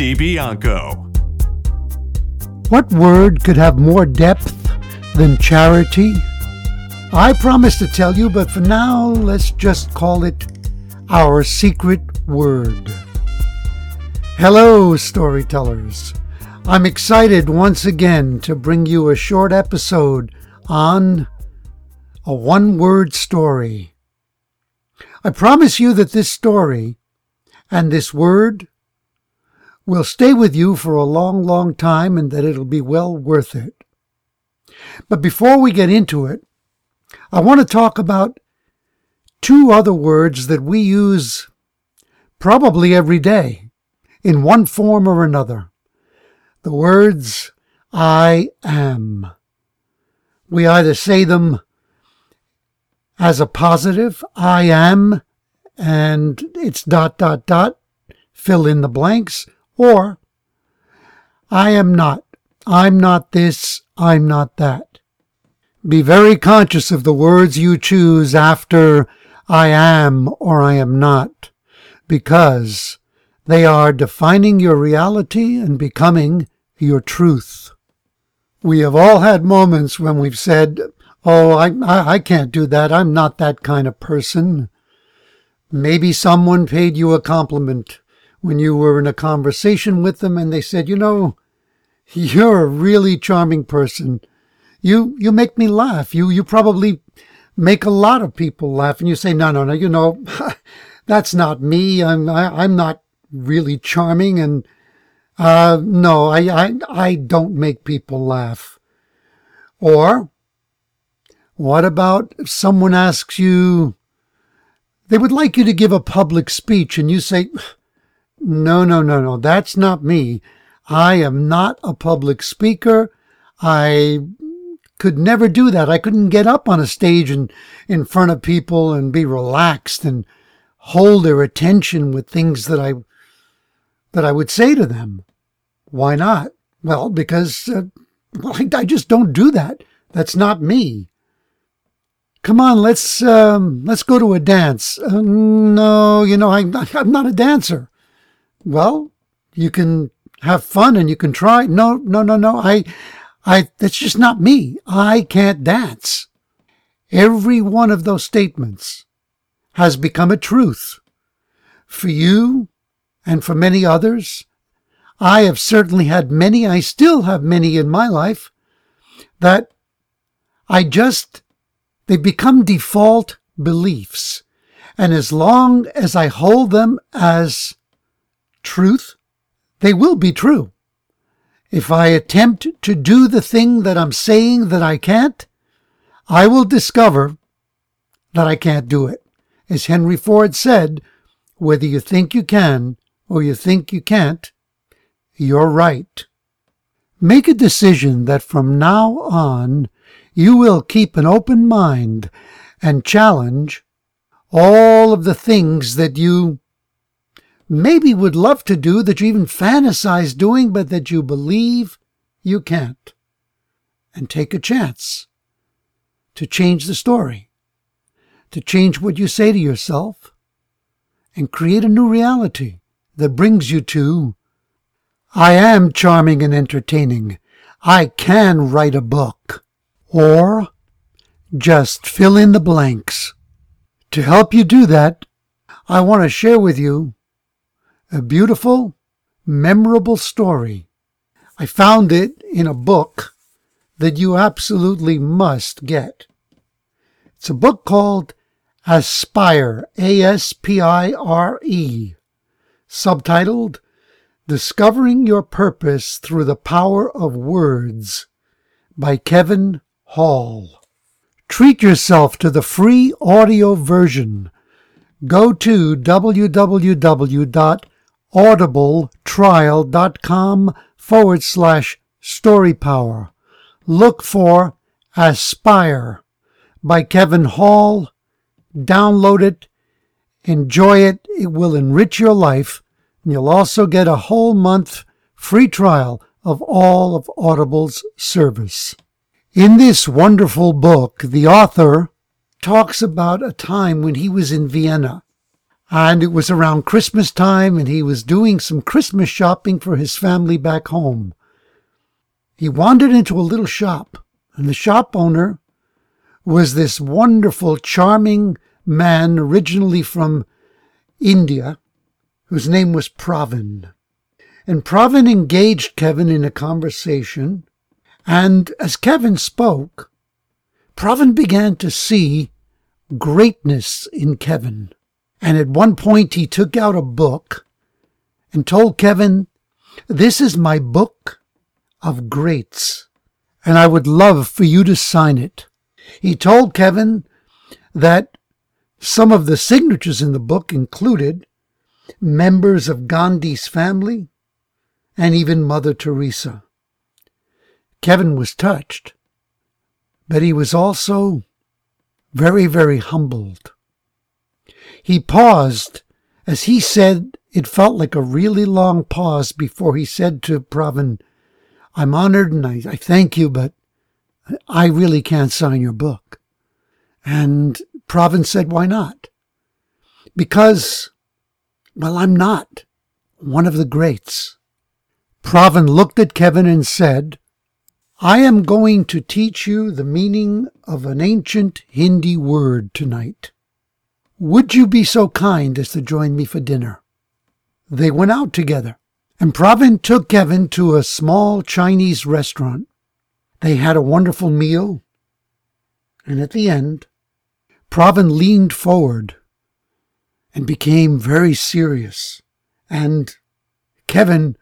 DiBianco. What word could have more depth than charity? I promise to tell you, but for now, let's just call it our secret word. Hello, storytellers. I'm excited once again to bring you a short episode on a one word story. I promise you that this story and this word will stay with you for a long, long time and that it'll be well worth it. But before we get into it, I want to talk about two other words that we use probably every day in one form or another. The words I am. We either say them as a positive, I am, and it's dot, dot, dot, fill in the blanks, or, I am not. I'm not this. I'm not that. Be very conscious of the words you choose after I am or I am not, because they are defining your reality and becoming your truth. We have all had moments when we've said, Oh, I, I, I can't do that. I'm not that kind of person. Maybe someone paid you a compliment when you were in a conversation with them and they said, you know, you're a really charming person. You, you make me laugh. You, you probably make a lot of people laugh. And you say, no, no, no, you know, that's not me. I'm, I, am i am not really charming. And, uh, no, I, I, I don't make people laugh. Or what about if someone asks you, they would like you to give a public speech and you say, no, no, no, no. That's not me. I am not a public speaker. I could never do that. I couldn't get up on a stage and in front of people and be relaxed and hold their attention with things that I that I would say to them. Why not? Well, because uh, well, I, I, just don't do that. That's not me. Come on, let's um, let's go to a dance. Uh, no, you know I, I'm not a dancer. Well, you can have fun and you can try. No, no, no, no. I, I, that's just not me. I can't dance. Every one of those statements has become a truth for you and for many others. I have certainly had many, I still have many in my life that I just, they become default beliefs. And as long as I hold them as truth, they will be true. If I attempt to do the thing that I'm saying that I can't, I will discover that I can't do it. As Henry Ford said, whether you think you can or you think you can't, you're right. Make a decision that from now on you will keep an open mind and challenge all of the things that you maybe would love to do, that you even fantasize doing, but that you believe you can't. And take a chance to change the story, to change what you say to yourself, and create a new reality that brings you to I am charming and entertaining. I can write a book. Or just fill in the blanks. To help you do that, I want to share with you a beautiful, memorable story. I found it in a book that you absolutely must get. It's a book called Aspire, A S P I R E, subtitled Discovering Your Purpose Through the Power of Words by Kevin Hall. Treat yourself to the free audio version. Go to www audibletrial.com forward slash story power. Look for Aspire by Kevin Hall. Download it, enjoy it. It will enrich your life. And you'll also get a whole month free trial of all of Audible's service. In this wonderful book, the author talks about a time when he was in Vienna. And it was around Christmas time, and he was doing some Christmas shopping for his family back home. He wandered into a little shop, and the shop owner was this wonderful, charming man originally from India, whose name was Pravin. And Pravin engaged Kevin in a conversation, and as Kevin spoke, Pravin began to see greatness in Kevin. And at one point, he took out a book and told Kevin, This is my book of greats, and I would love for you to sign it. He told Kevin that some of the signatures in the book included members of Gandhi's family and even Mother Teresa. Kevin was touched, but he was also very, very humbled. He paused as he said it felt like a really long pause before he said to Pravin, I'm honored and I, I thank you, but I really can't sign your book. And Pravin said, Why not? Because, well, I'm not one of the greats. Pravin looked at Kevin and said, I am going to teach you the meaning of an ancient Hindi word tonight. Would you be so kind as to join me for dinner? They went out together, and Pravin took Kevin to a small Chinese restaurant. They had a wonderful meal, and at the end, Pravin leaned forward and became very serious, and Kevin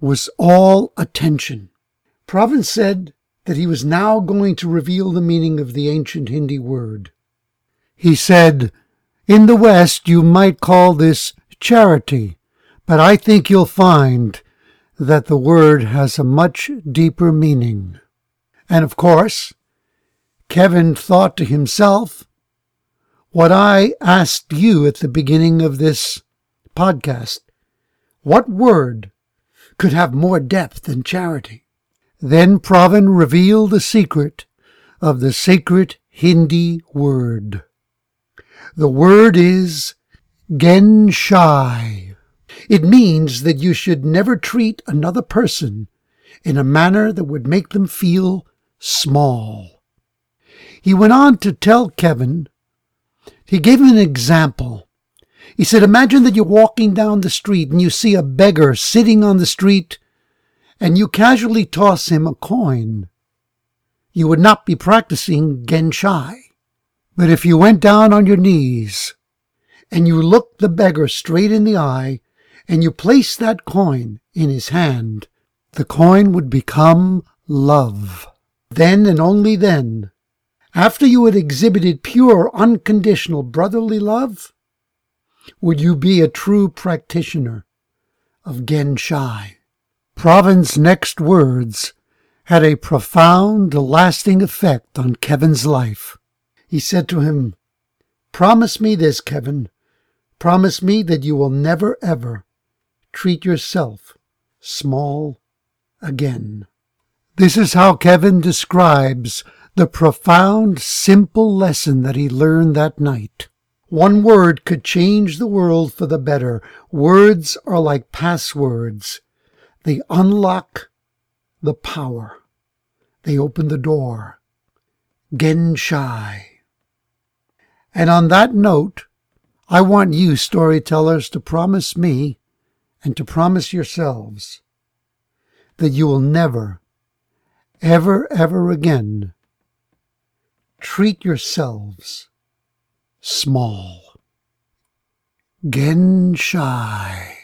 was all attention. Pravin said that he was now going to reveal the meaning of the ancient Hindi word. He said, In the West, you might call this charity, but I think you'll find that the word has a much deeper meaning. And of course, Kevin thought to himself, what I asked you at the beginning of this podcast. What word could have more depth than charity? Then Pravin revealed the secret of the sacred Hindi word. The word is Genshai. It means that you should never treat another person in a manner that would make them feel small. He went on to tell Kevin, he gave him an example. He said, Imagine that you're walking down the street and you see a beggar sitting on the street and you casually toss him a coin, you would not be practicing Genshai. But if you went down on your knees and you looked the beggar straight in the eye and you placed that coin in his hand, the coin would become love. Then and only then, after you had exhibited pure, unconditional brotherly love, would you be a true practitioner of Genshai. Pravin's next words had a profound, lasting effect on Kevin's life. He said to him, Promise me this, Kevin. Promise me that you will never, ever treat yourself small again. This is how Kevin describes the profound, simple lesson that he learned that night. One word could change the world for the better. Words are like passwords. They unlock the power. They open the door. Genshai. And on that note, I want you storytellers to promise me and to promise yourselves that you will never, ever, ever again treat yourselves small. Genshai.